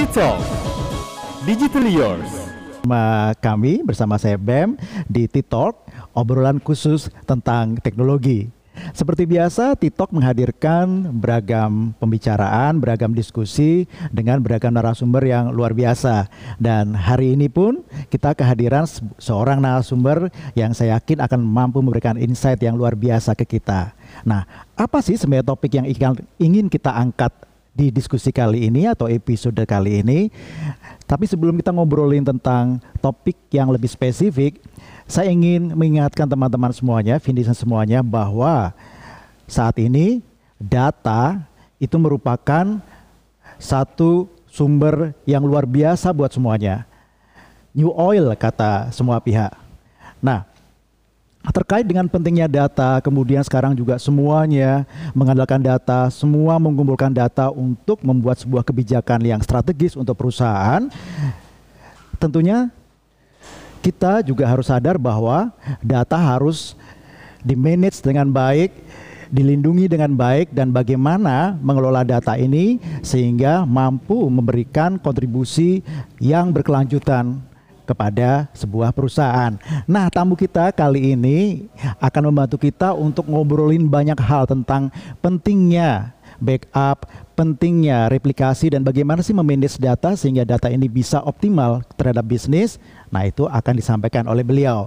T-Talk Digital Yours Bersama kami bersama saya BEM di T-Talk, obrolan khusus tentang teknologi. Seperti biasa, TikTok menghadirkan beragam pembicaraan, beragam diskusi dengan beragam narasumber yang luar biasa. Dan hari ini pun kita kehadiran se- seorang narasumber yang saya yakin akan mampu memberikan insight yang luar biasa ke kita. Nah, apa sih sebenarnya topik yang ingin kita angkat di diskusi kali ini atau episode kali ini? Tapi sebelum kita ngobrolin tentang topik yang lebih spesifik, saya ingin mengingatkan teman-teman semuanya, Vindisan semuanya bahwa saat ini data itu merupakan satu sumber yang luar biasa buat semuanya. New oil kata semua pihak. Nah, terkait dengan pentingnya data, kemudian sekarang juga semuanya mengandalkan data, semua mengumpulkan data untuk membuat sebuah kebijakan yang strategis untuk perusahaan. Tentunya kita juga harus sadar bahwa data harus di-manage dengan baik, dilindungi dengan baik dan bagaimana mengelola data ini sehingga mampu memberikan kontribusi yang berkelanjutan kepada sebuah perusahaan. Nah, tamu kita kali ini akan membantu kita untuk ngobrolin banyak hal tentang pentingnya backup, pentingnya replikasi dan bagaimana sih memanage data sehingga data ini bisa optimal terhadap bisnis. Nah, itu akan disampaikan oleh beliau.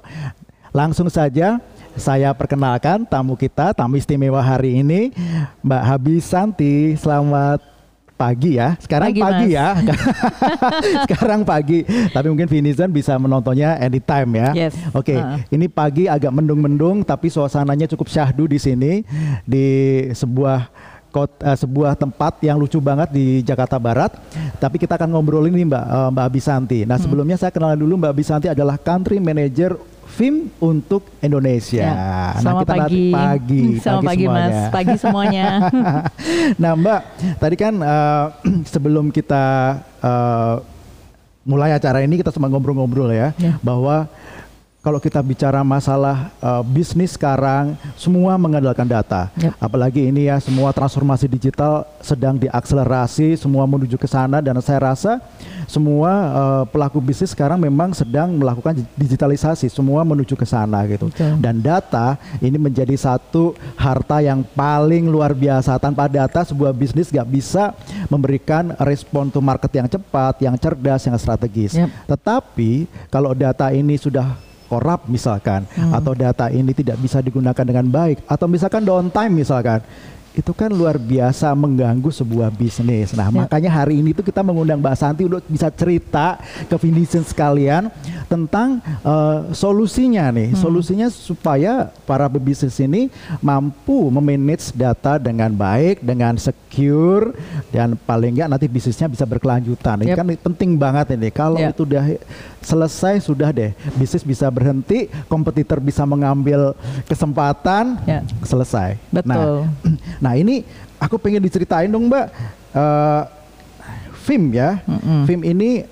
Langsung saja saya perkenalkan tamu kita, tamu istimewa hari ini, Mbak Habis Santi. Selamat pagi ya. Sekarang Pagi, pagi, Mas. ya. Sekarang pagi. Tapi mungkin Vinizan bisa menontonnya anytime ya. Yes. Oke, Uh. ini pagi agak mendung-mendung tapi suasananya cukup syahdu di sini di sebuah kot, eh, sebuah tempat yang lucu banget di Jakarta Barat. Tapi kita akan ngobrolin nih Mbak eh, Mbak Abisanti. Nah, Hmm. sebelumnya saya kenalan dulu Mbak Abisanti adalah country manager film untuk Indonesia. Ya, Nah, Selamat kita nanti pagi. pagi, Selamat pagi, Mas. semuanya. Pagi semuanya. nah Mbak, tadi kan eh, sebelum kita eh, mulai acara ini kita sempat ngobrol-ngobrol ya, Ya. bahwa kalau kita bicara masalah eh, bisnis sekarang, semua mengandalkan data. Yap. Apalagi ini ya semua transformasi digital sedang diakselerasi, semua menuju ke sana dan saya rasa semua eh, pelaku bisnis sekarang memang sedang melakukan digitalisasi, semua menuju ke sana gitu. Betul. Dan data ini menjadi satu harta yang paling luar biasa. Tanpa data sebuah bisnis gak bisa memberikan respon to market yang cepat, yang cerdas, yang strategis. Yap. Tetapi kalau data ini sudah korup misalkan, atau data ini tidak bisa digunakan dengan baik, atau misalkan downtime misalkan, itu kan luar biasa mengganggu sebuah bisnis. Nah, Yap. makanya hari ini tuh kita mengundang Mbak Santi untuk bisa cerita ke Vinician sekalian tentang eh, solusinya nih, solusinya supaya para pebisnis ini mampu memanage data dengan baik, dengan secure dan paling nggak nanti bisnisnya bisa berkelanjutan. Ini Yap. kan penting banget ini. Kalau Yap. itu udah selesai sudah deh, bisnis bisa berhenti, kompetitor bisa mengambil kesempatan, Ya. selesai. Betul. Nah, nah ini aku pengen diceritain dong Mbak. Eh, film ya, Mm-mm. film ini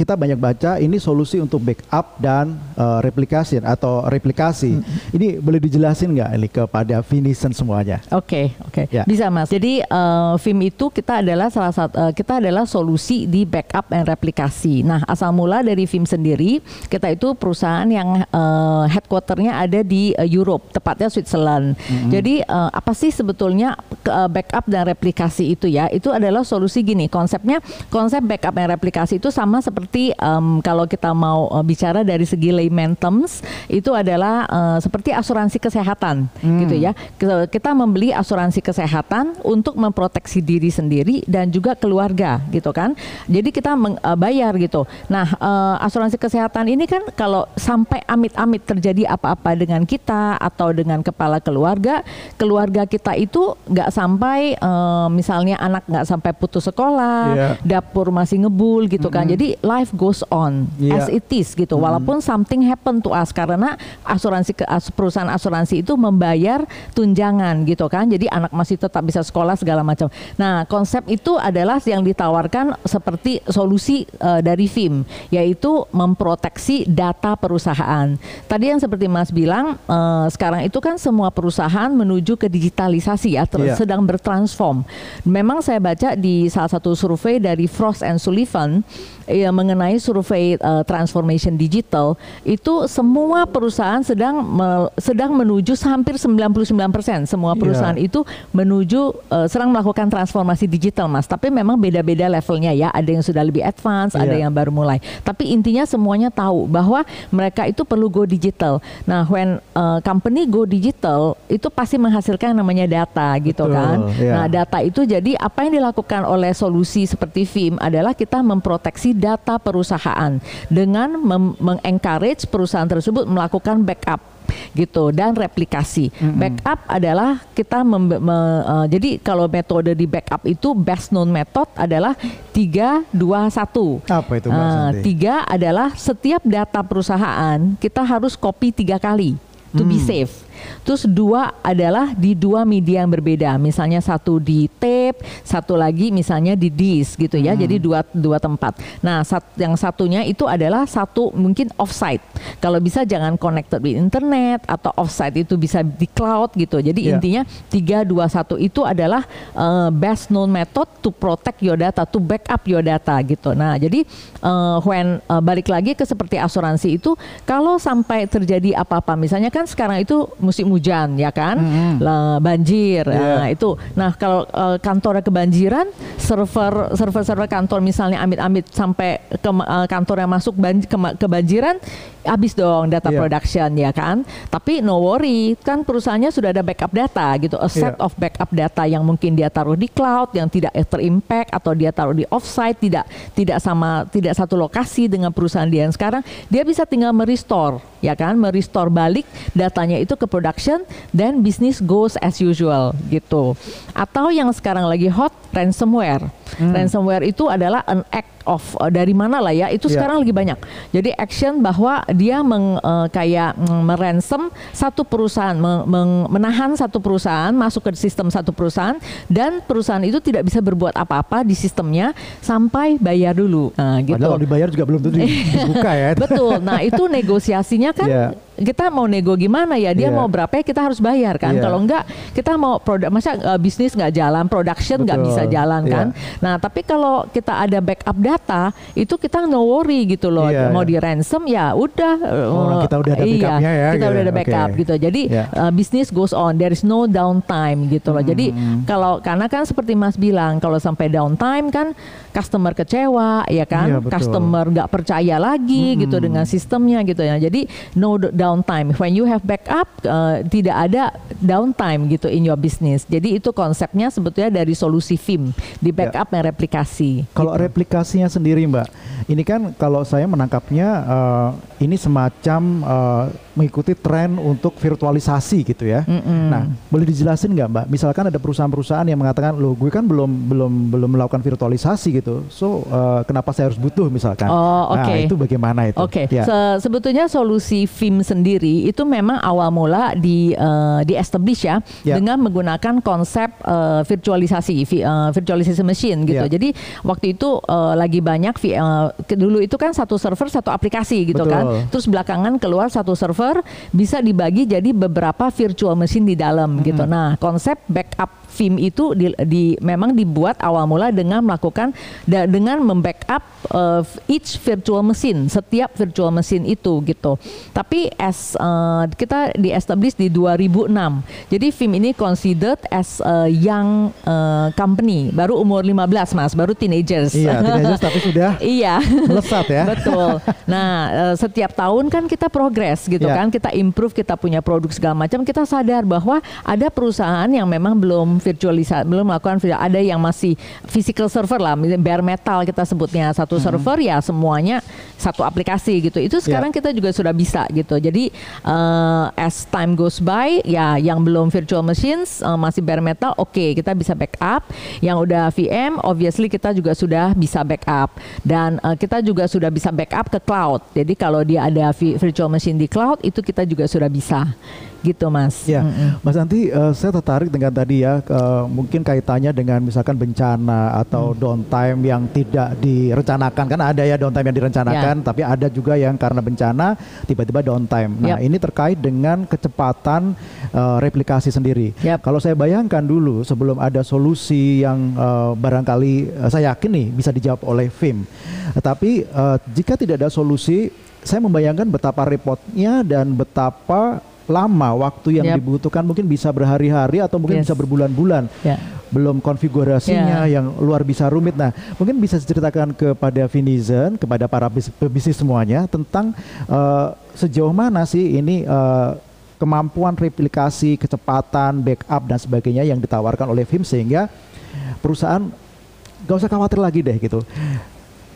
kita banyak baca ini solusi untuk backup dan eh, replikasi atau replikasi. Ini boleh dijelasin nggak ini kepada Vinison semuanya? Oke, oke. Ya. Bisa, Mas. Jadi eh, film itu kita adalah salah satu eh, kita adalah solusi di backup dan replikasi. Nah, asal mula dari film sendiri, kita itu perusahaan yang eh, headquarternya ada di eh, Europe, tepatnya Switzerland. Jadi eh, apa sih sebetulnya eh, backup dan replikasi itu ya? Itu adalah solusi gini. Konsepnya konsep backup dan replikasi itu sama seperti em, kalau kita mau eh, bicara dari segi layman terms itu adalah eh, seperti asuransi kesehatan gitu ya. Kita- Kita membeli asuransi kesehatan untuk memproteksi diri sendiri dan juga keluarga gitu kan. Jadi kita meng- eh, bayar gitu. Nah, eh, asuransi kesehatan ini kan kalau sampai amit-amit terjadi apa-apa dengan kita atau dengan kepala keluarga, keluarga kita itu nggak sampai eh, misalnya anak nggak sampai putus sekolah, Iya. dapur masih ngebul gitu kan. Jadi life goes on Iya. as it is gitu. Walaupun something happen to us karena asuransi ke as- perusahaan asuransi itu membayar tunjangan gitu kan. Jadi anak masih tetap bisa sekolah segala macam. Nah, konsep itu adalah yang ditawarkan seperti solusi eh, dari FIM yaitu memproteksi data perusahaan. Tadi yang seperti Mas bilang eh, sekarang itu kan semua perusahaan menuju ke digitalisasi ya, ter- Iya. sedang bertransform. Memang saya baca di salah satu survei dari Frost and Sullivan ya, mengenai survei uh, transformation digital itu semua perusahaan sedang me- sedang menuju hampir 99% semua Iya. perusahaan itu menuju uh, sedang melakukan transformasi digital Mas. Tapi memang beda-beda levelnya ya. Ada yang sudah lebih advance, ada Iya. yang baru mulai. Tapi intinya semuanya tahu bahwa mereka itu perlu go digital. Nah, when uh, company go digital itu pasti menghasilkan namanya data gitu Betul, kan. iya. Nah, data itu jadi apa yang dilakukan oleh solusi seperti FIM adalah kita memproteksi data perusahaan dengan mengencourage perusahaan tersebut melakukan backup gitu dan replikasi. Backup adalah kita mem- me- eh, jadi kalau metode di backup itu best known method adalah 3 2 1. Apa itu Mbak Ah, Santi? tiga adalah setiap data perusahaan kita harus copy tiga kali to be safe. Terus dua adalah di dua media yang berbeda. Misalnya satu di tape, satu lagi misalnya di disk gitu ya. Jadi dua dua tempat. Nah, sat- yang satunya itu adalah satu mungkin offsite. Kalau bisa jangan connected with internet atau offsite itu bisa di cloud gitu. Jadi Iya. intinya 3 2 1 itu adalah uh, best known method to protect your data, to backup your data gitu. Nah, jadi uh, when uh, balik lagi ke seperti asuransi itu kalau sampai terjadi apa-apa misalnya kan sekarang itu musim hujan ya kan, Lah, banjir. Iya. Nah, itu. Nah, kalau uh, kantornya kebanjiran, server server server kantor misalnya amit-amit sampai ke uh, kantor yang masuk banj- kema- kebanjiran habis dong data Iya. production ya kan. Tapi no worry, kan perusahaannya sudah ada backup data gitu, a set Iya. of backup data yang mungkin dia taruh di cloud yang tidak terimpact atau dia taruh di offsite tidak tidak sama tidak satu lokasi dengan perusahaan dia yang sekarang, dia bisa tinggal merestore ya kan, merestore balik datanya itu ke production dan bisnis goes as usual gitu. Atau yang sekarang lagi hot ransomware. Ransomware itu adalah an act of uh, dari mana lah ya, itu Iya. sekarang lagi banyak. Jadi action bahwa dia meng, uh, kayak mm, meransom satu perusahaan, meng- meng- menahan satu perusahaan masuk ke sistem satu perusahaan dan perusahaan itu tidak bisa berbuat apa-apa di sistemnya sampai bayar dulu. Nah, gitu. Padahal kalau dibayar juga belum tentu dibuka ya. Betul. Nah itu negosiasinya kan Iya. Kita mau nego gimana ya? Dia Iya. mau berapa ya kita harus bayar kan? Iya. Kalau enggak kita mau produk, masa uh, bisnis nggak jalan, production nggak bisa jalan Iya. kan? Nah tapi kalau kita ada backup data itu kita no worry gitu loh. Iya, mau iya. di ransom ya udah. Orang uh, kita udah ada iya, backupnya ya, Kita gitu. udah ada backup Oke. gitu. Jadi Iya. uh, bisnis goes on. There is no downtime gitu loh. Jadi Hmm. kalau karena kan seperti Mas bilang kalau sampai downtime kan customer kecewa ya kan, Iya, betul. customer nggak percaya lagi gitu dengan sistemnya gitu ya. Jadi no downtime. When you have backup uh, tidak ada downtime gitu in your business. Jadi itu konsepnya sebetulnya dari solusi FIM di backup dan replikasi. Kalau gitu. replikasinya sendiri Mbak, ini kan kalau saya menangkapnya eh, ini semacam eh, mengikuti tren untuk virtualisasi gitu ya. Mm-mm. Nah, boleh dijelasin nggak Mbak? Misalkan ada perusahaan-perusahaan yang mengatakan, loh gue kan belum belum belum melakukan virtualisasi gitu, so eh, kenapa saya harus butuh misalkan? Oh, Nah, oke. itu bagaimana itu? Oke, Ya. Se- sebetulnya solusi FIM sendiri itu memang awal mula di eh, di establish ya, Ya. dengan menggunakan konsep eh, virtualisasi, vi- eh, virtualisasi machine gitu. Ya. Jadi waktu itu eh, lagi banyak ke- dulu itu kan satu server satu aplikasi gitu Betul. kan. Terus belakangan keluar satu server bisa dibagi jadi beberapa virtual machine di dalam gitu. Nah, konsep backup FIM itu di, di- memang dibuat awal mula dengan melakukan da- dengan membackup uh, each virtual machine, setiap virtual machine itu gitu. Tapi as uh, kita di establish di 2006. Jadi FIM ini considered as a young uh, company, baru umur 15 Mas, baru teenagers. Iya, teenagers tapi sudah Iya. melesat ya. Betul. Nah, eh, setiap tahun kan kita progres gitu Ya. kan, kita improve, kita punya produk segala macam, kita sadar bahwa ada perusahaan yang memang belum virtualisasi, belum melakukan ada yang masih physical server lah, bare metal kita sebutnya satu server ya semuanya satu aplikasi gitu. Itu sekarang kita juga sudah bisa gitu. Jadi eh, as time goes by, ya yang belum virtual machines eh, masih bare metal, oke kita bisa backup. Yang udah VM, obviously kita juga sudah bisa backup dan eh, kita juga sudah bisa backup ke cloud. Jadi kalau dia ada vi- virtual machine di cloud, itu kita juga sudah bisa gitu mas. Ya, Mm-mm. Mas Anti, eh, saya tertarik dengan tadi ya, eh, mungkin kaitannya dengan misalkan bencana atau Hmm. downtime yang tidak direncanakan, kan ada ya downtime yang direncanakan, tapi ada juga yang karena bencana tiba-tiba downtime. Nah, Yap. ini terkait dengan kecepatan eh, replikasi sendiri. Yap. Kalau saya bayangkan dulu sebelum ada solusi yang eh, barangkali eh, saya yakin nih bisa dijawab oleh Vim, tapi eh, jika tidak ada solusi, saya membayangkan betapa repotnya dan betapa lama waktu yang Yap. dibutuhkan mungkin bisa berhari-hari atau mungkin Yes. bisa berbulan-bulan. Ya. Belum konfigurasinya Ya. yang luar biasa rumit. Nah, mungkin bisa diceritakan kepada Vinizen, kepada para bis- pebisnis semuanya tentang eh, sejauh mana sih ini eh, kemampuan replikasi, kecepatan, backup dan sebagainya yang ditawarkan oleh Vim sehingga perusahaan gak usah khawatir lagi deh gitu.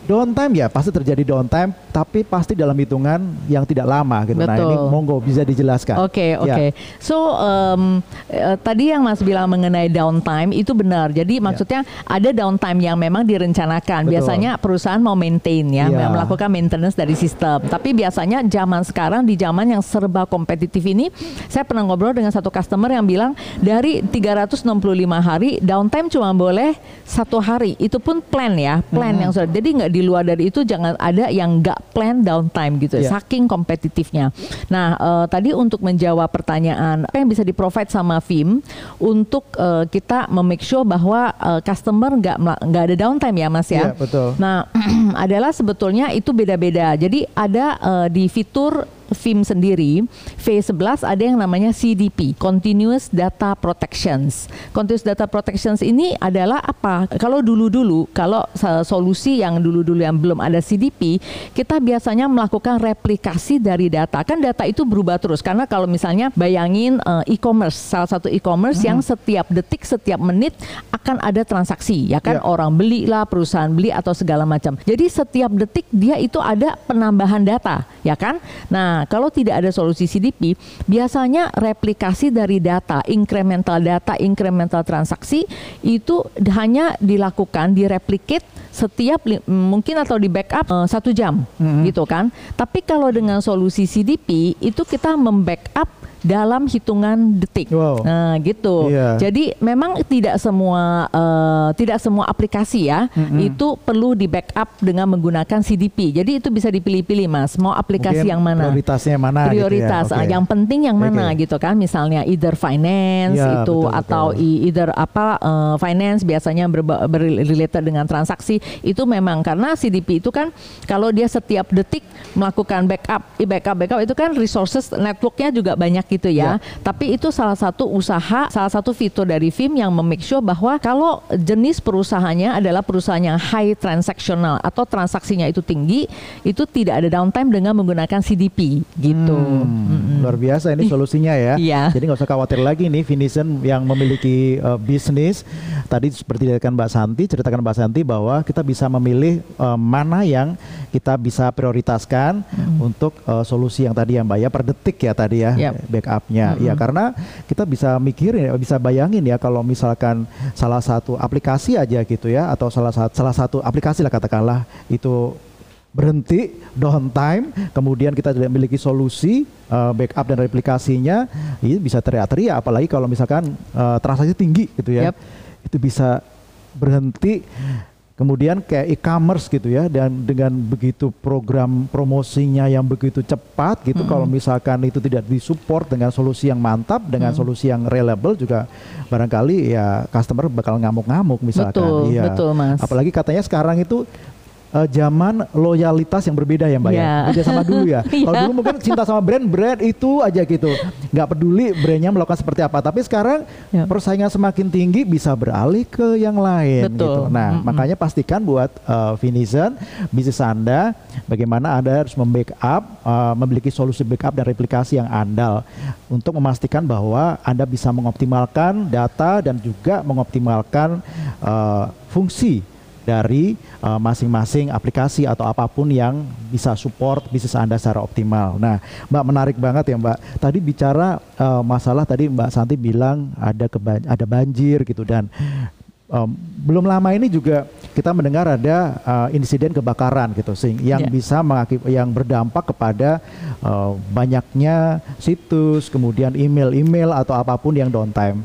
Downtime ya pasti terjadi downtime, tapi pasti dalam hitungan yang tidak lama gitu. Nah ini Betul. monggo bisa dijelaskan. Oke Ya. oke. So em, eh, tadi yang Mas bilang mengenai downtime itu benar. Jadi maksudnya ada downtime yang memang direncanakan. Betul. Biasanya perusahaan mau maintain ya, Ya. melakukan maintenance dari sistem. Tapi biasanya zaman sekarang di zaman yang serba kompetitif ini, saya pernah ngobrol dengan satu customer yang bilang dari 365 hari downtime cuma boleh satu hari. Itu pun plan ya, plan yang sudah. Jadi nggak di luar dari itu jangan ada yang nggak plan downtime gitu. Ya. Saking kompetitifnya. Nah, eh, tadi untuk menjawab pertanyaan apa yang bisa di-provide sama Vim untuk eh, kita memake sure bahwa eh, customer nggak nggak ada downtime ya, Mas Iya, ya. betul. Nah, adalah sebetulnya itu beda-beda. Jadi ada eh, di fitur Vim sendiri, V11 ada yang namanya CDP, Continuous Data Protections. Continuous Data Protections ini adalah apa? Kalau dulu-dulu, kalau sa- solusi yang dulu-dulu yang belum ada CDP, kita biasanya melakukan replikasi dari data. Kan data itu berubah terus karena kalau misalnya bayangin eh, e-commerce, salah satu e-commerce yang setiap detik, setiap menit akan ada transaksi, ya kan? Ya. Orang beli lah, perusahaan beli atau segala macam. Jadi setiap detik dia itu ada penambahan data, ya kan? Nah, kalau tidak ada solusi CDP, biasanya replikasi dari data, incremental data, incremental transaksi itu hanya dilakukan, direplicate setiap li- mungkin atau di backup eh, satu jam, gitu kan? Tapi kalau dengan solusi CDP itu kita membackup dalam hitungan detik. Wow. Nah, gitu. Iya. Jadi memang tidak semua eh, tidak semua aplikasi ya itu perlu di backup dengan menggunakan CDP. Jadi itu bisa dipilih-pilih Mas, mau aplikasi Mungkin yang mana? Prioritasnya mana? gitu ya. Prioritas. Ah, Yang penting yang mana Oke. gitu kan? Misalnya either finance Ya, itu betul, atau betul. either apa eh, finance biasanya berrelated dengan transaksi itu memang karena CDP itu kan kalau dia setiap detik melakukan backup, backup backup itu kan resources networknya juga banyak gitu ya. Tapi itu salah satu usaha, salah satu fitur dari Vim yang memake sure bahwa kalau jenis perusahaannya adalah perusahaan yang high transactional atau transaksinya itu tinggi, itu tidak ada downtime dengan menggunakan CDP gitu. Hmm, luar biasa ini solusinya ya. Iya. Jadi nggak usah khawatir lagi nih Finison yang memiliki uh, bisnis. Tadi seperti dikatakan Mbak Santi, ceritakan Mbak Santi bahwa kita bisa memilih uh, mana yang kita bisa prioritaskan untuk uh, solusi yang tadi ya Mbak ya per detik ya tadi ya Yap. Backupnya. Ya karena kita bisa mikirin, ya, bisa bayangin ya kalau misalkan salah satu aplikasi aja gitu ya atau salah satu salah satu aplikasi lah katakanlah itu berhenti downtime kemudian kita tidak memiliki solusi uh, backup dan replikasinya ini bisa teriak-teriak apalagi kalau misalkan uh, transaksi tinggi gitu ya Yap. itu bisa berhenti kemudian kayak e-commerce gitu ya dan dengan begitu program promosinya yang begitu cepat gitu kalau misalkan itu tidak disupport dengan solusi yang mantap dengan solusi yang reliable juga barangkali ya customer bakal ngamuk-ngamuk misalkan Betul, Iya. betul, Mas. apalagi katanya sekarang itu eh, zaman loyalitas yang berbeda ya Mbak ya. Iya. Beda sama dulu ya. Kalau Iya. dulu mungkin cinta sama brand, brand itu aja gitu. Nggak peduli brandnya melakukan seperti apa. Tapi sekarang Ya. persaingan semakin tinggi bisa beralih ke yang lain Betul. gitu. Nah, Mm-mm. makanya pastikan buat uh, Vinizen bisnis Anda bagaimana Anda harus membackup uh, memiliki solusi backup dan replikasi yang andal untuk memastikan bahwa Anda bisa mengoptimalkan data dan juga mengoptimalkan uh, fungsi dari uh, masing-masing aplikasi atau apa pun yang bisa support bisnis Anda secara optimal. Nah, Mbak menarik banget ya Mbak. Tadi bicara uh, masalah tadi Mbak Santi bilang ada keba- ada banjir gitu dan um, belum lama ini juga kita mendengar ada uh, insiden kebakaran gitu sing yang Ya. bisa mengakib yang berdampak kepada uh, banyaknya situs, kemudian email-email atau apa pun yang downtime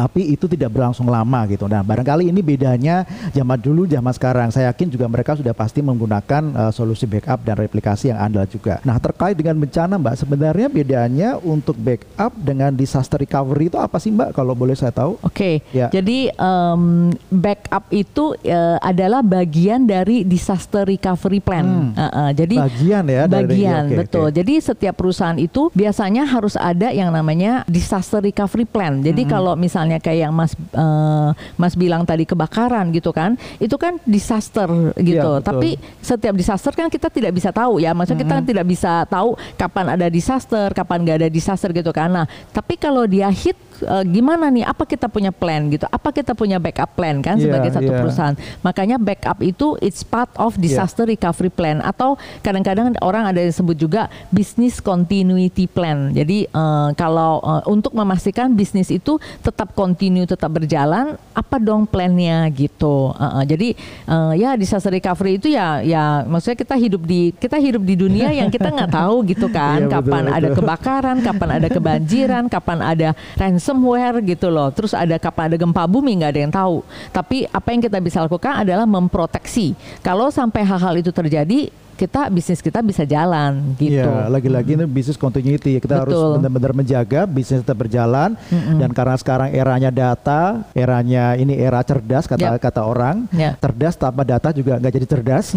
tapi itu tidak berlangsung lama gitu. Nah, barangkali ini bedanya zaman dulu, zaman sekarang. Saya yakin juga mereka sudah pasti menggunakan uh, solusi backup dan replikasi yang andal juga. Nah, terkait dengan bencana, Mbak, sebenarnya bedanya untuk backup dengan disaster recovery itu apa sih, Mbak? Kalau boleh saya tahu? Oke, Ya. jadi em, backup itu eh, adalah bagian dari disaster recovery plan. Hmm. Eh, eh, jadi Bagian ya dari- bagian oke, betul. oke. Jadi setiap perusahaan itu biasanya harus ada yang namanya disaster recovery plan. Jadi Hmm. kalau misalnya kayak yang Mas eh, Mas bilang tadi kebakaran gitu kan, itu kan disaster gitu. Betul. Tapi setiap disaster kan kita tidak bisa tahu ya. Maksudnya kita tidak bisa tahu kapan ada disaster, kapan nggak ada disaster gitu kan. Nah, tapi kalau dia hit eh, gimana nih? Apa kita punya plan gitu? Apa kita punya backup plan kan Iya, sebagai satu iya. perusahaan? Makanya backup itu it's part of disaster recovery plan atau kadang-kadang orang ada yang sebut juga business continuity plan. Jadi eh, kalau eh, untuk memastikan bisnis itu tetap continue, tetap berjalan, apa dong plannya gitu. Eh, eh, jadi eh, ya disaster recovery itu ya ya maksudnya kita hidup di kita hidup di dunia yang kita nggak tahu gitu kan Iya, betul, kapan ada betul. kebakaran, kapan ada kebanjiran, kapan ada ransomware gitu loh. Terus ada kapan ada gempa bumi nggak ada yang tahu. Tapi apa yang kita bisa lakukan adalah memproteksi. Kalau sampai hal-hal itu terjadi, kita bisnis kita bisa jalan gitu. Iya, lagi-lagi ini bisnis continuity. Kita harus Betul. benar-benar menjaga bisnis tetap berjalan. Dan karena sekarang eranya data, eranya ini era cerdas kata Ya. kata orang. Ya. Cerdas tanpa data juga nggak jadi cerdas.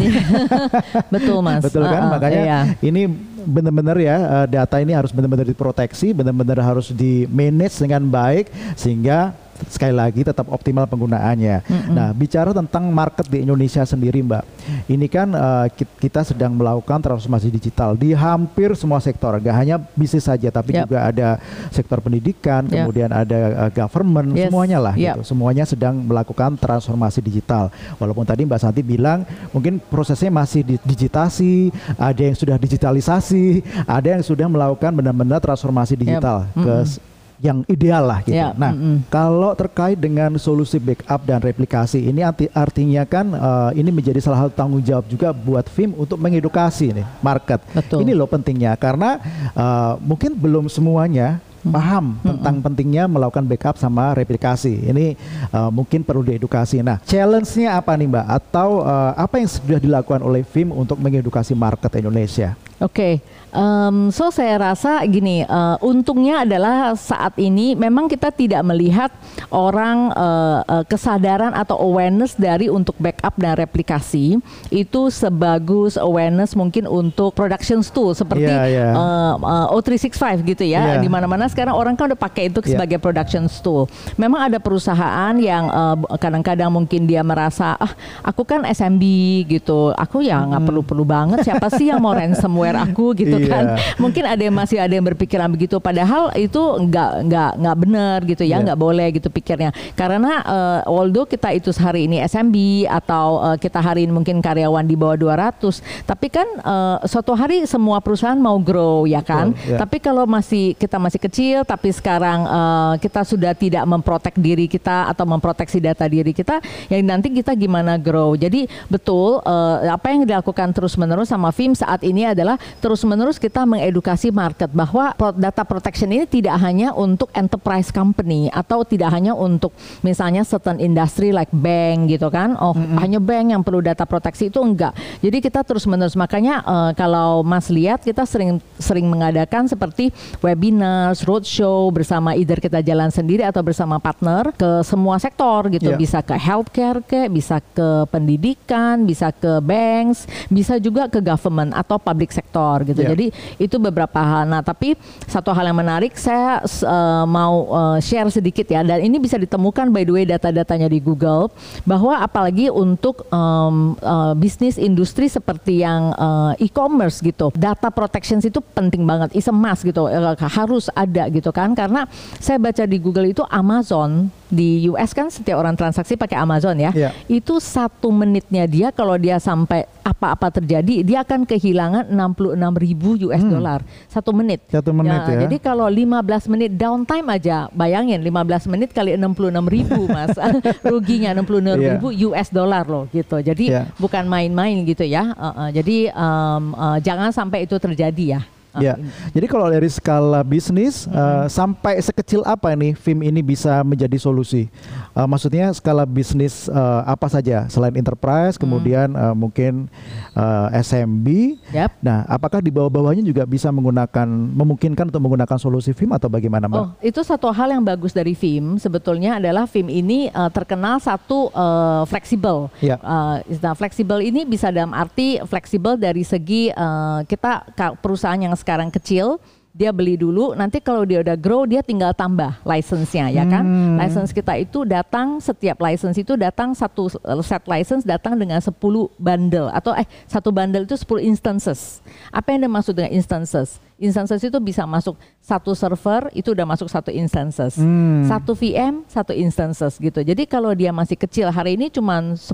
Betul mas. Betul kan? Ah, ah, Makanya iya. ini benar-benar ya eh, data ini harus benar-benar diproteksi, benar-benar harus di manage dengan baik sehingga sekali lagi tetap optimal penggunaannya. Nah, bicara tentang market di Indonesia sendiri, Mbak. Ini kan ki- kita sedang melakukan transformasi digital di hampir semua sektor, gak hanya bisnis saja, tapi Yap. juga ada sektor pendidikan, Yap. kemudian ada eh, government, Yes. semuanya lah Yap. gitu. Semuanya sedang melakukan transformasi digital. Walaupun tadi Mbak Santi bilang mungkin prosesnya masih di- digitasi, ada yang sudah digitalisasi, ada yang sudah melakukan benar-benar transformasi digital ke Mm-mm. Yang ideal lah gitu. Yap, Nah, mm-mm. kalau terkait dengan solusi backup dan replikasi ini arti- artinya kan eh, ini menjadi salah satu tanggung jawab juga buat FIM untuk mengedukasi nih market. Betul. Ini loh pentingnya karena eh, mungkin belum semuanya paham tentang pentingnya melakukan backup sama replikasi. Ini eh, mungkin perlu diedukasi. Nah, challenge-nya apa nih Mbak? Atau eh, apa yang sudah dilakukan oleh FIM untuk mengedukasi market Indonesia? Oke, em, so saya rasa gini, eh, untungnya adalah saat ini memang kita tidak melihat orang eh, eh, kesadaran atau awareness dari untuk backup dan replikasi itu sebagus awareness mungkin untuk production tool seperti Iya, iya. eh, eh, O365 gitu ya, Iya. di mana-mana sekarang orang kan udah pakai itu Iya. sebagai production tool. Memang ada perusahaan yang kadang-kadang mungkin dia merasa ah aku kan SMB gitu, aku ya nggak perlu-perlu banget siapa sih yang mau ransomware aku gitu Iya. kan. Mungkin ada yang masih ada yang berpikiran begitu padahal itu nggak nggak nggak benar gitu ya, Iya. nggak boleh gitu pikirnya. Karena eh, although kita itu hari ini SMB atau eh, kita hari ini mungkin karyawan di bawah 200, tapi kan eh, suatu hari semua perusahaan mau grow ya kan. Betul, ya. Tapi kalau masih kita masih kecil tapi sekarang eh, kita sudah tidak memprotek diri kita atau memproteksi data diri kita, ya nanti kita gimana grow. Jadi betul eh, apa yang dilakukan terus-menerus sama FIM saat ini adalah terus-menerus kita mengedukasi market bahwa data protection ini tidak hanya untuk enterprise company atau tidak hanya untuk misalnya certain industry like bank gitu kan. Oh, hanya bank yang perlu data proteksi itu enggak. Jadi kita terus-menerus makanya eh, kalau Mas lihat kita sering sering mengadakan seperti webinars, roadshow bersama either kita jalan sendiri atau bersama partner ke semua sektor gitu. Iya. Bisa ke healthcare ke, bisa ke pendidikan, bisa ke banks, bisa juga ke government atau public sector gitu. Iya. Jadi itu beberapa hal. Nah, tapi satu hal yang menarik saya eh, mau eh, share sedikit ya dan ini bisa ditemukan by the way data-datanya di Google bahwa apalagi untuk em, eh, bisnis industri seperti yang eh, e-commerce gitu. Data protections itu penting banget, is a must gitu. Harus ada gitu kan karena saya baca di Google itu Amazon di US kan setiap orang transaksi pakai Amazon ya. Iya. Itu satu menitnya dia kalau dia sampai apa-apa terjadi dia akan kehilangan 66 ribu US dollar satu menit. Satu menit ya. Jadi kalau 15 menit downtime aja, bayangin 15 menit kali 66 ribu mas, ruginya 66 Iya. ribu US dollar loh gitu. Jadi Iya. bukan main-main gitu ya. Uh, uh, jadi um, uh, jangan sampai itu terjadi ya. Uh, Ya, jadi kalau dari skala bisnis eh, sampai sekecil apa nih film ini bisa menjadi solusi? Eh, maksudnya skala bisnis eh, apa saja selain enterprise, kemudian eh, mungkin eh, SMB. Yap. Nah, apakah di bawah-bawahnya juga bisa menggunakan memungkinkan untuk menggunakan solusi film atau bagaimana, Mbak? Oh, itu satu hal yang bagus dari film sebetulnya adalah film ini eh, terkenal satu eh, fleksibel. Ya. Eh, nah, fleksibel ini bisa dalam arti fleksibel dari segi eh, kita perusahaan yang sekarang kecil dia beli dulu. Nanti kalau dia udah grow dia tinggal tambah license-nya ya kan? Hmm. license kita itu datang setiap license itu datang satu eh, set license datang dengan 10 bundle atau eh satu bundle itu 10 instances. Apa yang dimaksud dengan instances instances itu bisa masuk satu server itu udah masuk satu instances Hmm. satu VM satu instances gitu jadi kalau dia masih kecil hari ini cuman 10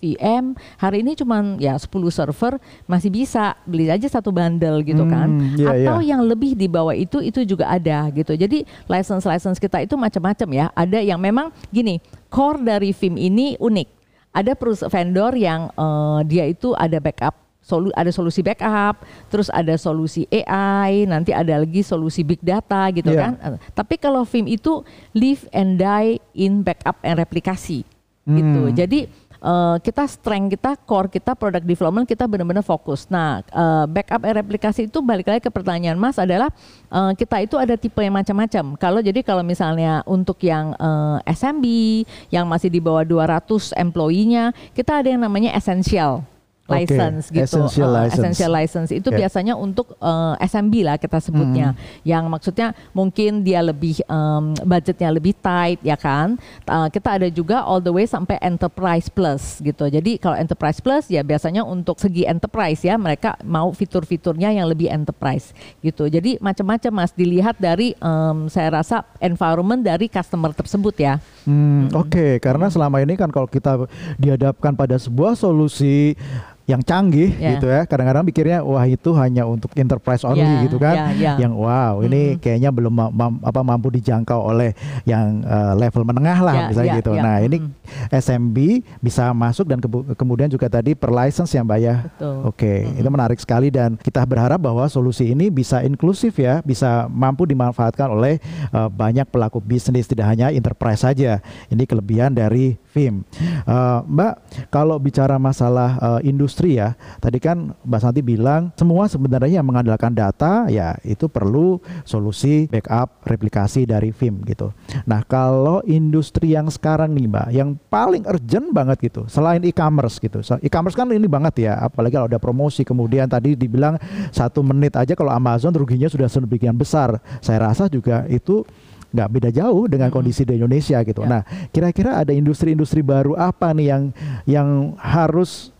VM hari ini cuman ya 10 server masih bisa beli aja satu bundle gitu kan Hmm, iya, atau iya. yang lebih di bawah itu itu juga ada gitu. Jadi license license kita itu macam-macam ya. Ada yang memang gini, core dari film ini unik. Ada perusahaan vendor yang eh, dia itu ada backup solu ada solusi backup, terus ada solusi AI, nanti ada lagi solusi big data gitu Iya. kan. Eh, Tapi kalau film itu live and die in backup and replikasi gitu. Hmm. Jadi eh, kita strength kita, core kita, product development kita benar-benar fokus. Nah, eh, backup and replikasi itu balik lagi ke pertanyaan Mas adalah eh, kita itu ada tipe yang macam-macam. Kalau jadi kalau misalnya untuk yang eh, SMB yang masih di bawah 200 employee-nya, kita ada yang namanya essential License gitu. essential Eh, license. essential license itu Ya. biasanya untuk eh, SMB lah kita sebutnya. Hmm. Yang maksudnya mungkin dia lebih em, budgetnya lebih tight ya kan. Eh, kita ada juga all the way sampai enterprise plus gitu. Jadi kalau enterprise plus ya biasanya untuk segi enterprise ya mereka mau fitur-fiturnya yang lebih enterprise gitu. Jadi macam-macam Mas dilihat dari em, saya rasa environment dari customer tersebut ya. Hmm, Oke, karena selama ini kan kalau kita dihadapkan pada sebuah solusi yang canggih Ya. gitu ya, kadang-kadang pikirnya wah itu hanya untuk enterprise only Ya, gitu kan, ya, ya. yang wow ini kayaknya belum ma- mam- apa mampu dijangkau oleh yang eh, level menengah lah Ya, misalnya ya, gitu. ya. Nah ini. SMB bisa masuk dan kebu- kemudian juga tadi per license ya mbak ya. Oke, itu menarik sekali dan kita berharap bahwa solusi ini bisa inklusif ya, bisa mampu dimanfaatkan oleh eh, banyak pelaku bisnis tidak hanya enterprise saja. Ini kelebihan dari film. Eh, Mbak, kalau bicara masalah eh, industri ya, tadi kan Mbak Santi bilang semua sebenarnya yang mengandalkan data ya itu perlu solusi backup replikasi dari film gitu. Nah, kalau industri yang sekarang nih Mbak, yang paling urgent banget gitu, selain e-commerce gitu. So, E-commerce kan ini banget ya, apalagi kalau ada promosi kemudian tadi dibilang satu menit aja kalau Amazon ruginya sudah sedemikian besar. Saya rasa juga itu nggak beda jauh dengan kondisi di Indonesia gitu. Ya. Nah, kira-kira ada industri-industri baru apa nih yang yang harus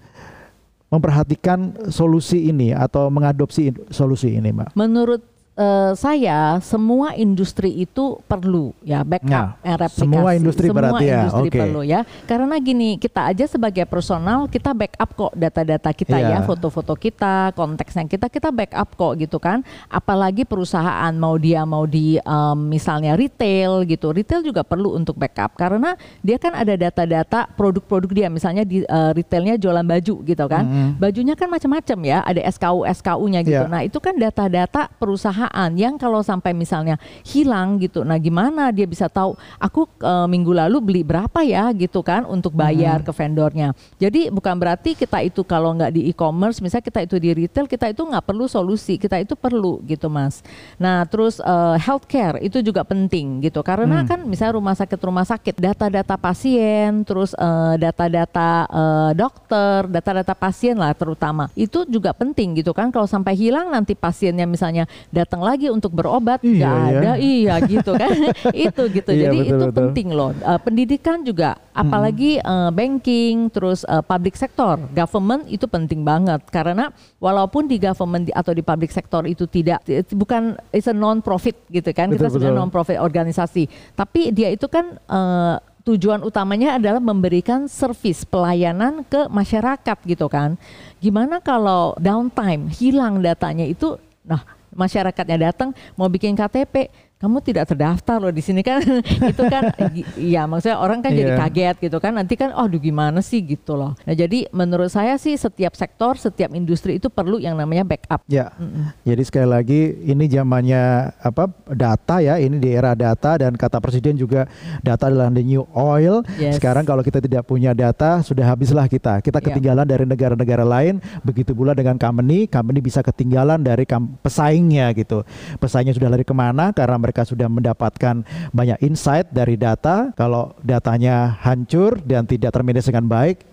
memperhatikan solusi ini atau mengadopsi solusi ini, Mbak? Menurut eh, saya semua industri itu perlu ya backup Ya, and replikasi. semua industri semua berarti ya, industri oke. perlu ya. Karena gini, kita aja sebagai personal kita backup kok data-data kita Iya. ya, foto-foto kita, konteksnya kita kita backup kok gitu kan. Apalagi perusahaan mau dia mau di em, misalnya retail gitu. Retail juga perlu untuk backup karena dia kan ada data-data produk-produk dia misalnya di eh, retailnya jualan baju gitu kan. Bajunya kan macam-macam ya, ada SKU SKU-nya gitu. Iya. Nah, itu kan data-data perusahaan yang kalau sampai misalnya hilang gitu. Nah, gimana dia bisa tahu aku eh, minggu lalu beli berapa ya gitu kan untuk bayar ke vendornya. Jadi bukan berarti kita itu kalau nggak di e-commerce, misalnya kita itu di retail, kita itu nggak perlu solusi, kita itu perlu gitu, Mas. Nah, terus eh, healthcare itu juga penting gitu. Karena kan misalnya rumah sakit rumah sakit data-data pasien, terus eh, data-data eh, dokter, data-data pasien lah terutama. Itu juga penting gitu kan. Kalau sampai hilang nanti pasiennya misalnya datang lagi untuk berobat Iya, nggak ya. ada, iya gitu kan. itu gitu. Iya, Jadi betul, itu betul. penting loh. Eh, pendidikan juga apalagi eh, banking, terus eh, public sector, government itu penting banget karena walaupun di government di- atau di public sector itu tidak it- bukan it's a non profit gitu kan. Betul, Kita sebenarnya betul. non profit organisasi. Tapi dia itu kan eh, tujuan utamanya adalah memberikan service pelayanan ke masyarakat gitu kan. Gimana kalau downtime hilang datanya itu nah masyarakatnya datang mau bikin KTP kamu tidak terdaftar loh di sini kan itu kan iya maksudnya orang kan Iya. jadi kaget gitu kan nanti kan aduh gimana sih gitu loh nah jadi menurut saya sih setiap sektor setiap industri itu perlu yang namanya backup Ya, jadi sekali lagi ini zamannya apa data ya, ini di era data dan kata presiden juga data adalah the new oil. Yes. Sekarang kalau kita tidak punya data sudah habislah kita. Kita Ya. ketinggalan dari negara-negara lain. Begitu pula dengan company, company bisa ketinggalan dari pesaingnya gitu. Pesaingnya sudah lari ke mana karena mereka sudah mendapatkan banyak insight dari data. Kalau datanya hancur dan tidak termanage dengan baik,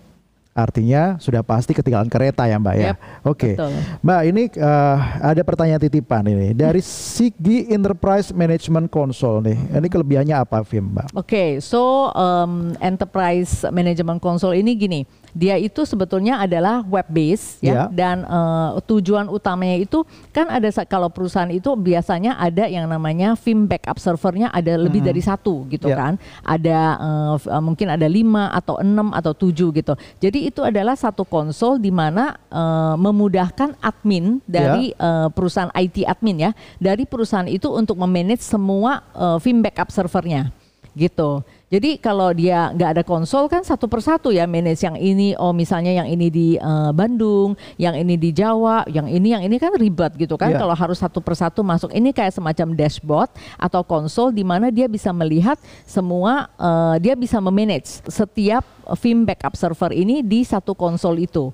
artinya sudah pasti ketinggalan kereta ya Mbak ya. Yep, Oke. betul. Mbak, ini eh, ada pertanyaan titipan ini dari Sigi Enterprise Management Console nih. Ini kelebihannya apa, Vim, Mbak? Oke, so um, enterprise management console ini gini, dia itu sebetulnya adalah web base Ya. ya, dan uh, tujuan utamanya itu kan ada kalau perusahaan itu biasanya ada yang namanya Vim backup servernya ada lebih dari satu gitu Ya. kan, ada uh, mungkin ada lima atau enam atau tujuh gitu. Jadi itu adalah satu konsol di mana uh, memudahkan admin dari uh, perusahaan IT admin ya, dari perusahaan itu untuk memanage semua uh, Vim backup servernya gitu. Jadi kalau dia nggak ada konsol kan satu persatu ya manage yang ini, oh misalnya yang ini di eh, Bandung, yang ini di Jawa, yang ini yang ini kan ribet gitu kan. Iya. Kalau harus satu persatu masuk ini kayak semacam dashboard atau konsol di mana dia bisa melihat semua, eh, dia bisa memanage setiap Vim backup server ini di satu konsol itu.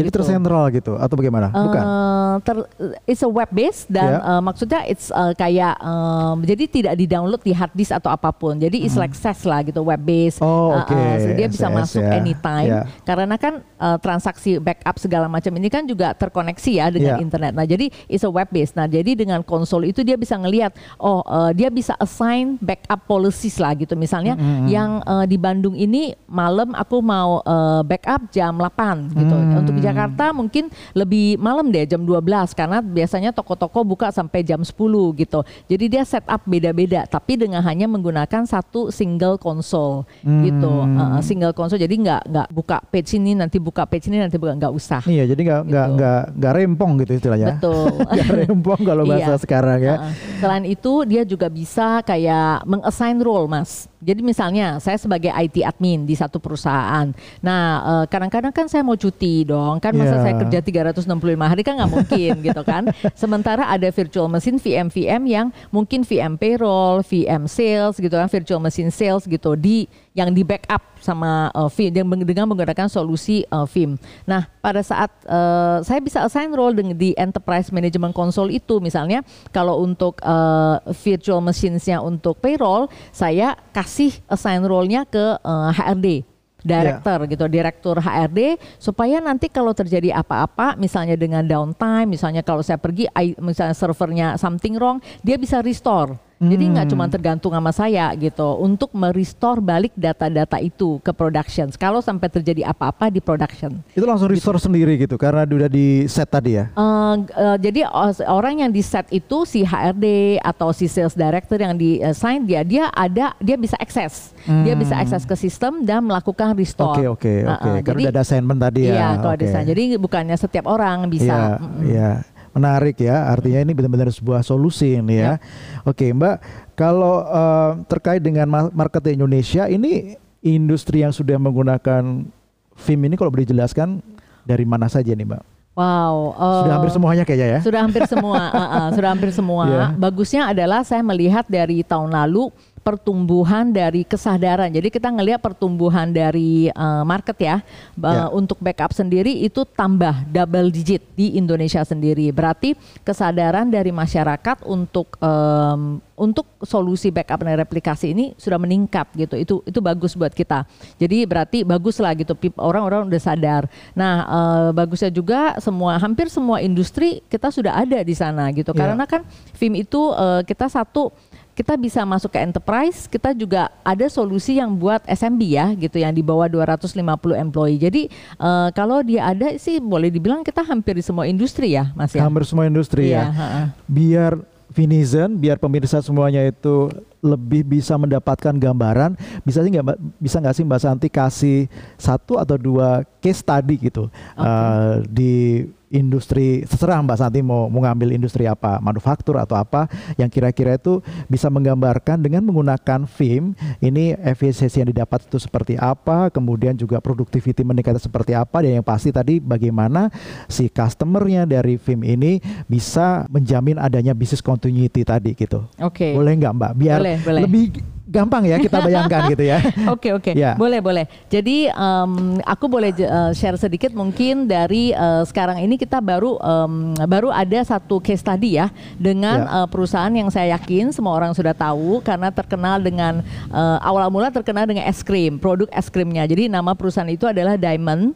Jadi Gitu. tersentral gitu atau bagaimana? Bukan. Eh, ter- it's a web base dan Ya. eh, maksudnya it's eh, kayak em, jadi tidak di download di hard disk atau apa pun. Jadi it's like SaaS lah gitu web base. Hmm. Oh, Eh, oke. eh, so dia bisa SaaS masuk ya. anytime Ya. karena kan eh, transaksi backup segala macam ini kan juga terkoneksi ya dengan Ya. internet. Nah, jadi it's a web base. Nah, jadi dengan konsol itu dia bisa ngelihat oh eh, dia bisa assign backup policies lah gitu. Misalnya Hmm, yang eh, di Bandung ini malam aku mau eh, backup jam 8 gitu. Hmm. Untuk di Jakarta mungkin lebih malam deh jam 12 karena biasanya toko-toko buka sampai jam 10 gitu. Jadi dia setup beda-beda tapi dengan hanya menggunakan satu single console gitu. Hmm. Uh, single console jadi nggak nggak buka page ini nanti buka page ini nanti buka nggak usah. Iya, jadi nggak nggak Gitu. nggak nggak rempong gitu istilahnya. Betul. Nggak rempong kalau bahasa Iya. sekarang ya. Uh-uh. Selain itu dia juga bisa kayak mengassign role mas. Jadi misalnya saya sebagai IT admin di satu perusahaan. Nah eh, kadang-kadang kan saya mau cuti dong. Kan masa Iya. saya kerja 365 hari kan nggak mungkin gitu kan. Sementara ada virtual machine VM VM yang mungkin VM payroll, VM sales gitu kan, virtual machine sales gitu di yang di backup sama uh, Vim dengan dengan menggunakan solusi uh, Vim. Nah, pada saat uh, saya bisa assign role dengan di enterprise management console itu. Misalnya kalau untuk uh, virtual machines-nya untuk payroll, saya kasih assign role-nya ke uh, HRD director gitu, direktur HRD supaya nanti kalau terjadi apa-apa misalnya dengan downtime, misalnya kalau saya pergi misalnya servernya something wrong, dia bisa restore Jadi Hmm. nggak cuma tergantung sama saya gitu untuk merestore balik data-data itu ke production. Kalau sampai terjadi apa-apa di production. Itu langsung restore sendiri gitu karena udah di set tadi ya. Eh, eh, jadi orang yang di set itu si HRD atau si sales director yang di assign dia dia ada dia bisa akses dia bisa akses ke sistem dan melakukan restore. Hmm. Oke oke oke. eh, Karena jadi- udah ada assignment tadi ya. Iya kalau Oke. desain. Jadi bukannya setiap orang bisa. Iya, Mm-mm. iya. Menarik ya. Artinya ini benar-benar sebuah solusi ini ya. Oke, Mbak. Kalau eh, terkait dengan ma- market di Indonesia ini industri yang sudah menggunakan film ini kalau boleh dijelaskan dari mana saja nih, Mbak? Wow. eh, Sudah hampir semuanya kayaknya ya. Sudah hampir semua, uh, uh, sudah hampir semua. Iya. Bagusnya adalah saya melihat dari tahun lalu pertumbuhan dari kesadaran. Jadi kita ngelihat pertumbuhan dari uh, market ya, uh, Ya. untuk backup sendiri itu tambah double digit di Indonesia sendiri. Berarti kesadaran dari masyarakat untuk um, untuk solusi backup dan replikasi ini sudah meningkat gitu. Itu itu bagus buat kita. Jadi berarti bagus lah gitu. Pip- Orang-orang udah sadar. Nah eh, bagusnya juga semua hampir semua industri kita sudah ada di sana gitu. Iya. Karena kan film itu eh, kita satu kita bisa masuk ke enterprise, kita juga ada solusi yang buat SMB ya gitu yang di bawah 250 employee. Jadi eh, kalau dia ada sih boleh dibilang kita hampir di semua industri ya Mas ya. Hampir semua industri Iya, ya. ha-ha. Biar Vinizen, biar pemirsa semuanya itu lebih bisa mendapatkan gambaran, bisa sih nggak bisa nggak sih Mbak Santi kasih satu atau dua case study gitu eh, di industri terserah Mbak Santi mau mau ngambil industri apa manufaktur atau apa yang kira-kira itu bisa menggambarkan dengan menggunakan film ini efisiensi yang didapat itu seperti apa kemudian juga productivity meningkat seperti apa dan yang pasti tadi bagaimana si customernya dari film ini bisa menjamin adanya bisnis continuity tadi gitu Oke. boleh nggak Mbak biar Boleh, boleh. lebih gampang ya kita bayangkan gitu ya Oke oke, Ya. boleh boleh. Jadi em, aku boleh eh, share sedikit mungkin dari eh, sekarang ini kita baru em, baru ada satu case tadi ya dengan Ya. eh, perusahaan yang saya yakin semua orang sudah tahu karena terkenal dengan eh, awal mula terkenal dengan es krim, produk es krimnya. Jadi nama perusahaan itu adalah Diamond.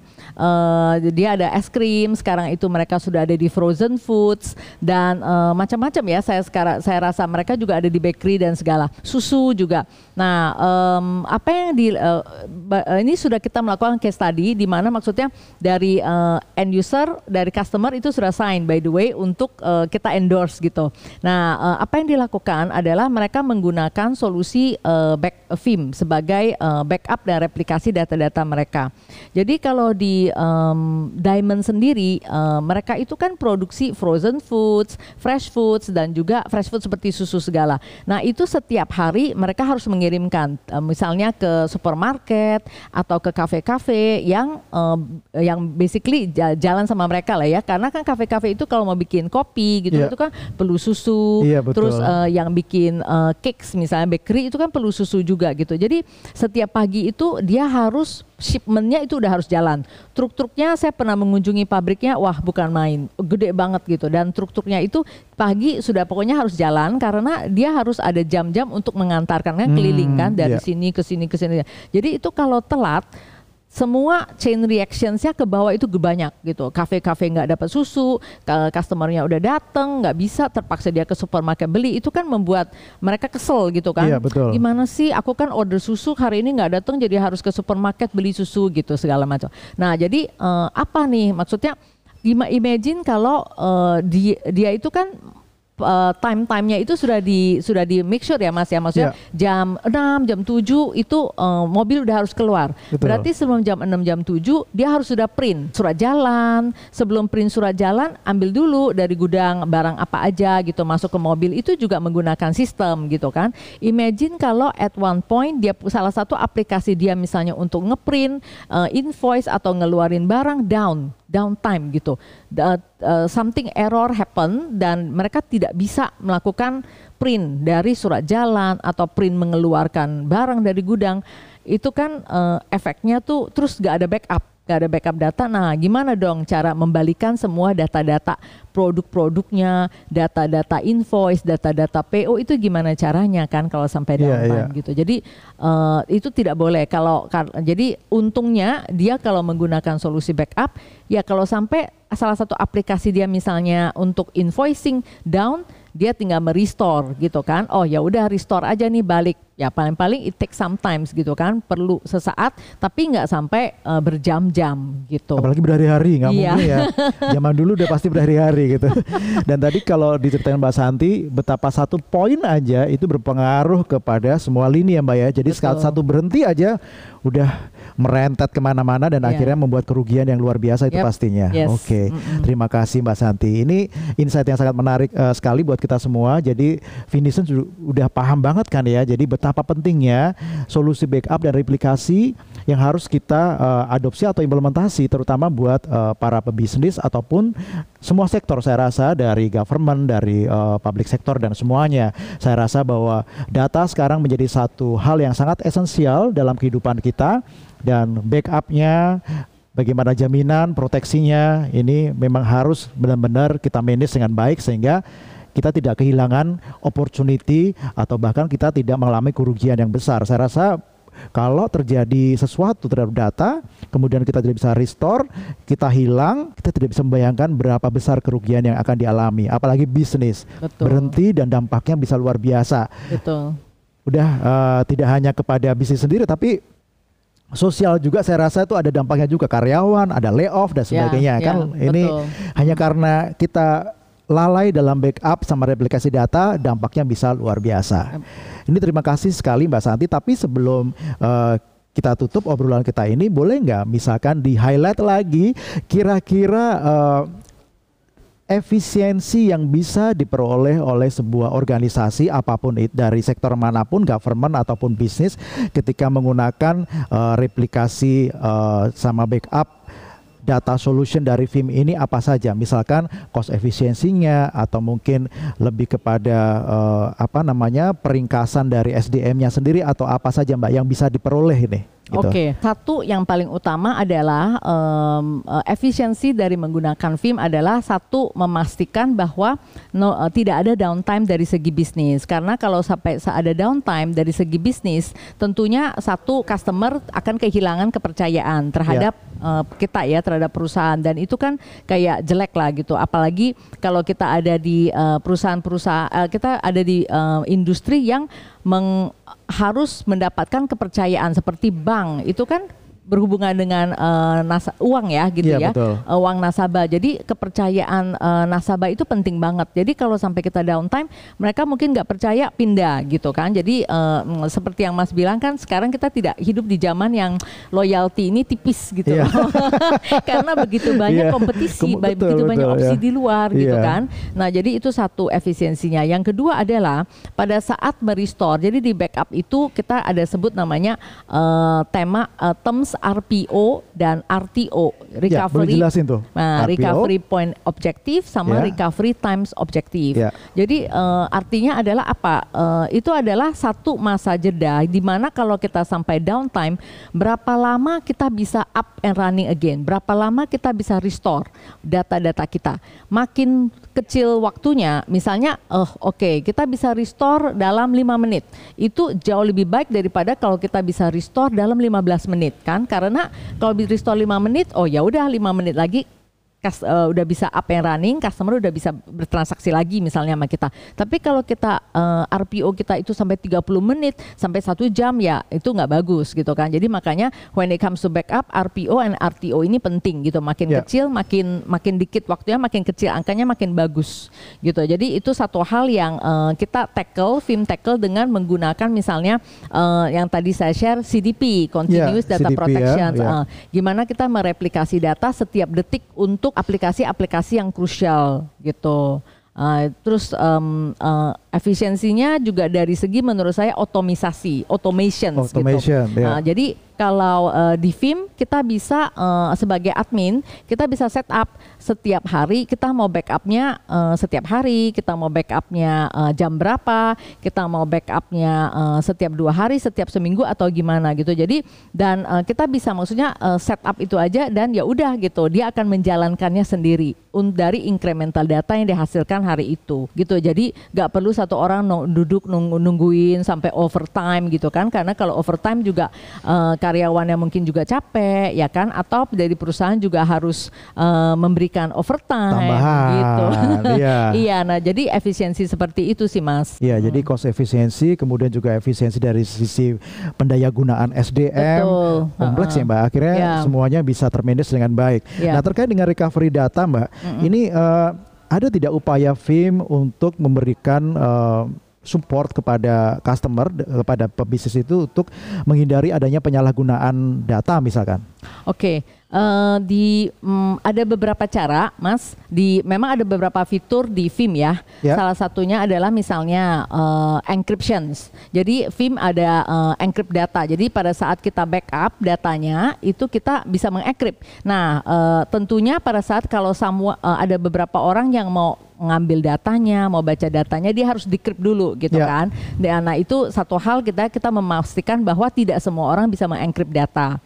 Dia ada es krim. Sekarang itu mereka sudah ada di frozen foods dan eh, macam-macam ya. Saya sekarang saya rasa mereka juga ada di bakery dan segala. Susu juga. Nah, em, apa yang di eh, ini sudah kita melakukan case study di mana maksudnya dari eh, end user, dari customer itu sudah sign by the way untuk eh, kita endorse gitu. Nah, eh, apa yang dilakukan adalah mereka menggunakan solusi eh, back FIM sebagai eh, backup dan replikasi data-data mereka. Jadi kalau di em, Diamond sendiri eh, mereka itu kan produksi frozen foods, fresh foods dan juga fresh food seperti susu segala. Nah, itu setiap hari mereka harus mengirimkan eh, misalnya ke supermarket atau ke kafe-kafe yang eh, yang basically ja- jalan sama mereka lah ya. Karena kan kafe-kafe itu kalau mau bikin kopi gitu Iya. itu kan perlu susu. Iya, betul. Terus eh, yang bikin eh, cakes misalnya bakery itu kan perlu susu juga gitu. Jadi setiap pagi itu dia harus shipmentnya itu udah harus jalan. Truk-truknya saya pernah mengunjungi pabriknya, wah bukan main, gede banget gitu. Dan truk-truknya itu pagi sudah pokoknya harus jalan karena dia harus ada jam-jam untuk mengantarkan kan keliling kan dari iya. sini ke sini ke sini. Jadi itu kalau telat semua chain reactionsnya ke bawah itu banyak gitu. Kafe-kafe nggak dapat susu, customernya udah dateng nggak bisa, terpaksa dia ke supermarket beli. Itu kan membuat mereka kesel gitu kan. Iya, betul. Gimana sih? Aku kan order susu hari ini nggak datang, jadi harus ke supermarket beli susu gitu segala macam. Nah jadi eh, apa nih maksudnya? Ima- Imagine kalau eh, dia, dia itu kan eh, time-timenya itu sudah di sudah di make sure ya Mas ya maksudnya jam 6 jam 7 itu eh, mobil udah harus keluar. Betul. Berarti sebelum jam 6 jam 7 dia harus sudah print surat jalan. Sebelum print surat jalan ambil dulu dari gudang barang apa aja gitu masuk ke mobil itu juga menggunakan sistem gitu kan. Imagine kalau at one point dia salah satu aplikasi dia misalnya untuk ngeprint eh, invoice atau ngeluarin barang down downtime gitu. Da- uh, something error happen dan mereka tidak bisa melakukan print dari surat jalan atau print mengeluarkan barang dari gudang. Itu kan uh, efeknya tuh terus gak ada backup, gak ada backup data. Nah, gimana dong cara membalikan semua data-data produk-produknya, data-data invoice, data-data PO itu gimana caranya kan kalau sampai downtime iya. gitu. Jadi eh, itu tidak boleh kalau kar- jadi untungnya dia kalau menggunakan solusi backup ya kalau sampai salah satu aplikasi dia misalnya untuk invoicing down dia tinggal merestore gitu kan. Oh ya udah restore aja nih balik. Ya paling-paling it takes sometimes gitu kan, perlu sesaat tapi nggak sampai uh, berjam-jam gitu. Apalagi berhari-hari nggak Iya. mungkin ya. Zaman dulu udah pasti berhari-hari gitu. Dan tadi kalau diceritain Mbak Santi, betapa satu poin aja itu berpengaruh kepada semua lini ya Mbak ya. Jadi saat Betul. satu berhenti aja udah merentet ke mana-mana dan Iya. akhirnya membuat kerugian yang luar biasa itu Yep. pastinya. Yes. Oke, Mm-mm. terima kasih Mbak Santi. Ini insight yang sangat menarik eh, sekali buat kita semua. Jadi Finison su- udah paham banget kan ya. Jadi betapa pentingnya solusi backup dan replikasi yang harus kita eh, adopsi atau implementasi, terutama buat eh, para pebisnis ataupun semua sektor. Saya rasa dari government, dari eh, public sector dan semuanya. Saya rasa bahwa data sekarang menjadi satu hal yang sangat esensial dalam kehidupan kita dan backupnya bagaimana jaminan proteksinya ini memang harus benar-benar kita manage dengan baik sehingga kita tidak kehilangan opportunity atau bahkan kita tidak mengalami kerugian yang besar. Saya rasa kalau terjadi sesuatu terhadap data, kemudian kita tidak bisa restore, kita hilang, kita tidak bisa membayangkan berapa besar kerugian yang akan dialami. Apalagi bisnis Betul. berhenti dan dampaknya bisa luar biasa. Betul. Udah eh, tidak hanya kepada bisnis sendiri, tapi sosial juga saya rasa itu ada dampaknya juga karyawan, ada layoff dan sebagainya. Ya, kan ya, ini betul. hanya karena kita lalai dalam backup sama replikasi data, dampaknya bisa luar biasa. Ini terima kasih sekali Mbak Santi. Tapi sebelum eh, kita tutup obrolan kita ini, boleh nggak misalkan di highlight lagi kira-kira eh, efisiensi yang bisa diperoleh oleh sebuah organisasi apa pun it, dari sektor mana pun government ataupun bisnis ketika menggunakan eh, replikasi eh, sama backup data solution dari FIM ini apa saja misalkan cost efisiensinya atau mungkin lebih kepada eh, apa namanya peringkasan dari SDM-nya sendiri atau apa saja Mbak yang bisa diperoleh ini gitu. Oke, satu yang paling utama adalah eh, efisiensi dari menggunakan film adalah satu memastikan bahwa no, eh, tidak ada downtime dari segi bisnis. Karena kalau sampai sa- ada downtime dari segi bisnis, tentunya satu customer akan kehilangan kepercayaan terhadap eh, kita ya terhadap perusahaan dan itu kan kayak jelek lah gitu. Apalagi kalau kita ada di eh, perusahaan-perusahaan, eh, kita ada di eh, industri yang meng, harus mendapatkan kepercayaan seperti bank itu kan berhubungan dengan eh, nasa, uang ya gitu Iya, ya betul. Eh, uang nasabah jadi kepercayaan eh, nasabah itu penting banget jadi kalau sampai kita downtime mereka mungkin nggak percaya pindah gitu kan jadi mm, seperti yang Mas bilang kan sekarang kita tidak hidup di zaman yang loyalty ini tipis gitu loh. karena begitu banyak Iya. kompetisi Kem- baik betul, begitu banyak betul, opsi ya. di luar gitu Iya. kan Nah, jadi itu satu efisiensinya. Yang kedua adalah pada saat merestore. Jadi di backup itu kita ada sebut namanya eh, tema eh, terms RPO dan RTO, Ya, recovery. jelasin tuh. Nah, RPO. recovery point objektif sama Ya. recovery times objektif. Ya. Jadi eh, artinya adalah apa? Eh, itu adalah satu masa jeda di mana kalau kita sampai downtime, berapa lama kita bisa up and running again? Berapa lama kita bisa restore data-data kita? Makin kecil waktunya, misalnya, oh oke, kita bisa restore dalam 5 menit. Itu jauh lebih baik daripada kalau kita bisa restore dalam 15 menit kan? Karena kalau di restore 5 menit, oh ya udah 5 menit lagi kas, eh, udah bisa up and running, customer udah bisa bertransaksi lagi misalnya sama kita. Tapi kalau kita eh, RPO kita itu sampai 30 menit, sampai satu jam ya itu nggak bagus gitu kan. Jadi makanya when it comes to backup, RPO and RTO ini penting gitu. Makin Ya. kecil, makin makin dikit waktunya, makin kecil angkanya makin bagus gitu. Jadi itu satu hal yang eh, kita tackle, film tackle dengan menggunakan misalnya eh, yang tadi saya share CDP, Continuous Data CDP ya, Protection. ya. Eh, gimana kita mereplikasi data setiap detik untuk aplikasi-aplikasi yang krusial gitu. Uh, terus um, uh, efisiensinya juga dari segi menurut saya otomisasi, automation. Automation, gitu. ya. Uh, jadi kalau uh, di FIM kita bisa uh, sebagai admin kita bisa set up setiap hari kita mau backupnya uh, setiap hari, kita mau backupnya uh, jam berapa, kita mau backupnya uh, setiap dua hari, setiap seminggu atau gimana gitu. Jadi dan uh, kita bisa maksudnya uh, set up itu aja dan ya udah gitu dia akan menjalankannya sendiri dari incremental data yang dihasilkan hari itu gitu. Jadi nggak perlu satu satu orang nung- duduk nung- nungguin sampai overtime gitu kan karena kalau overtime juga eh, karyawannya mungkin juga capek ya kan atau dari perusahaan juga harus eh, memberikan overtime Tambahan, gitu. iya. iya, nah jadi efisiensi seperti itu sih Mas. Iya, jadi cost efisiensi, kemudian juga efisiensi dari sisi pendaya gunaan SDM, Betul. kompleks ya Ha-ha. Mbak. Akhirnya Ya. semuanya bisa termanage dengan baik. Ya. Nah terkait dengan recovery data Mbak, ini eh, ada tidak upaya FIM untuk memberikan eh, support kepada customer, kepada pebisnis itu untuk menghindari adanya penyalahgunaan data misalkan? Oke, eh, di mm, ada beberapa cara, Mas. Di memang ada beberapa fitur di Vim ya. Ya. Salah satunya adalah misalnya eh, encryptions. Jadi Vim ada eh, encrypt data. Jadi pada saat kita backup datanya itu kita bisa mengencrypt. Nah, eh, tentunya pada saat kalau semua eh, ada beberapa orang yang mau ngambil datanya, mau baca datanya, dia harus decrypt dulu gitu Ya. kan. Dan nah itu satu hal kita kita memastikan bahwa tidak semua orang bisa mengencrypt data.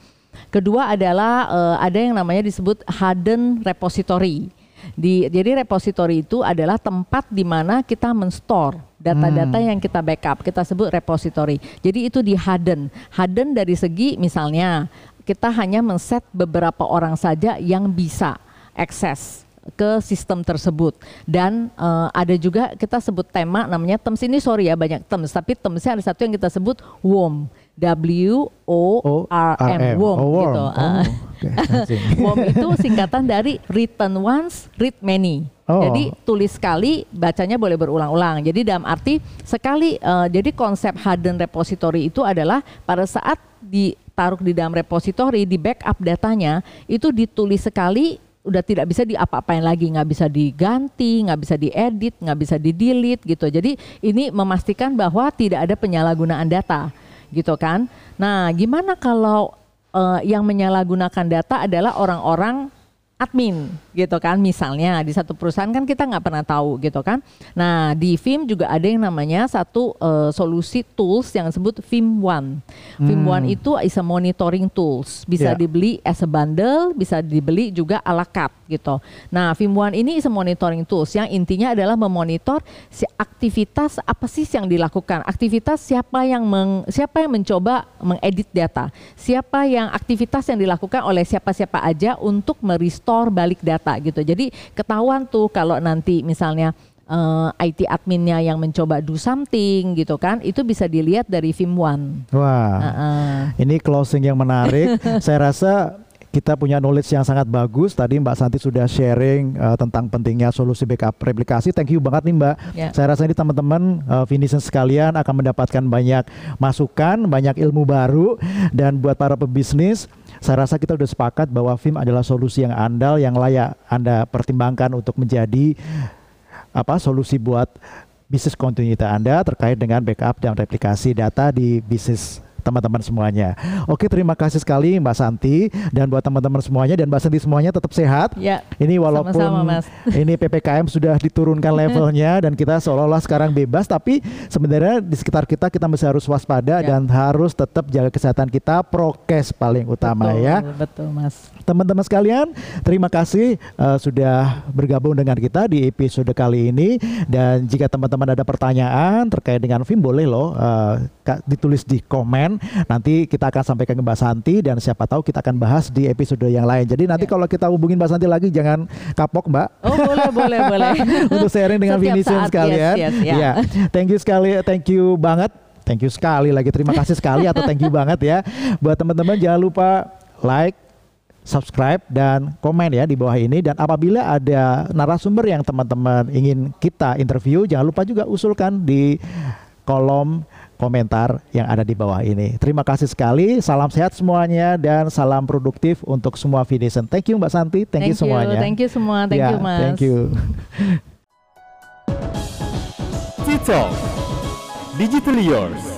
Kedua adalah eh, ada yang namanya disebut hardened repository. Di, jadi repository itu adalah tempat di mana kita menstore data-data yang kita backup. Kita sebut repository. Jadi itu di harden. Harden dari segi misalnya kita hanya men-set beberapa orang saja yang bisa akses ke sistem tersebut dan eh, ada juga kita sebut tema namanya terms ini sorry ya banyak terms tapi termsnya ada satu yang kita sebut WOM W O R M WOM Oh, gitu. Ah. Oh, oke. Asing. WOM itu singkatan dari written once read many Oh. jadi tulis sekali bacanya boleh berulang-ulang jadi dalam arti sekali eh, jadi konsep hardened repository itu adalah pada saat ditaruh di dalam repository di backup datanya itu ditulis sekali udah tidak bisa diapa-apain lagi, nggak bisa diganti, nggak bisa diedit, nggak bisa di delete gitu. Jadi ini memastikan bahwa tidak ada penyalahgunaan data, gitu kan? Nah, gimana kalau eh, yang menyalahgunakan data adalah orang-orang admin gitu kan. Misalnya di satu perusahaan kan kita nggak pernah tahu gitu kan. Nah di Vim juga ada yang namanya satu eh, solusi tools yang disebut Vim One. Vim One itu is a monitoring tools. Bisa Ya. dibeli as a bundle bisa dibeli juga ala carte gitu. Nah Vim One ini is a monitoring tools yang intinya adalah memonitor si aktivitas apa sih yang dilakukan. Aktivitas siapa yang meng- siapa yang mencoba mengedit data. Siapa yang aktivitas yang dilakukan oleh siapa-siapa aja untuk merestore balik data gitu jadi ketahuan tuh kalau nanti misalnya eh, IT adminnya yang mencoba do something gitu kan itu bisa dilihat dari Vim One Wah. Heeh. Ini closing yang menarik. Saya rasa kita punya knowledge yang sangat bagus. Tadi Mbak Santi sudah sharing uh, tentang pentingnya solusi backup replikasi. Thank you banget nih Mbak. Ya. Saya rasa ini teman-teman uh, sekalian akan mendapatkan banyak masukan, banyak ilmu baru dan buat para pebisnis saya rasa kita sudah sepakat bahwa FIM adalah solusi yang andal yang layak Anda pertimbangkan untuk menjadi apa solusi buat bisnis continuity Anda terkait dengan backup dan replikasi data di bisnis teman-teman semuanya. Oke, terima kasih sekali Mbak Santi dan buat teman-teman semuanya dan Mbak Santi semuanya tetap sehat. Ya, Ini walaupun sama-sama, Mas. ini PPKM sudah diturunkan levelnya dan kita seolah-olah sekarang bebas tapi sebenarnya di sekitar kita kita masih harus waspada Ya. dan harus tetap jaga kesehatan kita prokes paling utama betul, ya. betul Mas Teman-teman sekalian, terima kasih uh, sudah bergabung dengan kita di episode kali ini. Dan jika teman-teman ada pertanyaan terkait dengan film, boleh loh uh, ditulis di komen. Nanti kita akan sampaikan ke Mbak Santi dan siapa tahu kita akan bahas di episode yang lain. Jadi nanti Ya. kalau kita hubungin Mbak Santi lagi, jangan kapok Mbak. Oh boleh boleh boleh. Untuk sharing dengan Vinicius sekalian. yes, yes, ya. Iya. Thank you sekali, thank you banget. Thank you sekali lagi, terima kasih sekali atau thank you banget ya. Buat teman-teman jangan lupa like, subscribe dan komen ya di bawah ini dan apabila ada narasumber yang teman-teman ingin kita interview jangan lupa juga usulkan di kolom komentar yang ada di bawah ini. Terima kasih sekali, salam sehat semuanya dan salam produktif untuk semua Finison. Thank you Mbak Santi, thank, you semuanya. Thank you semua. Thank Ya, you Mas. Thank you. TikTok Digital Yours.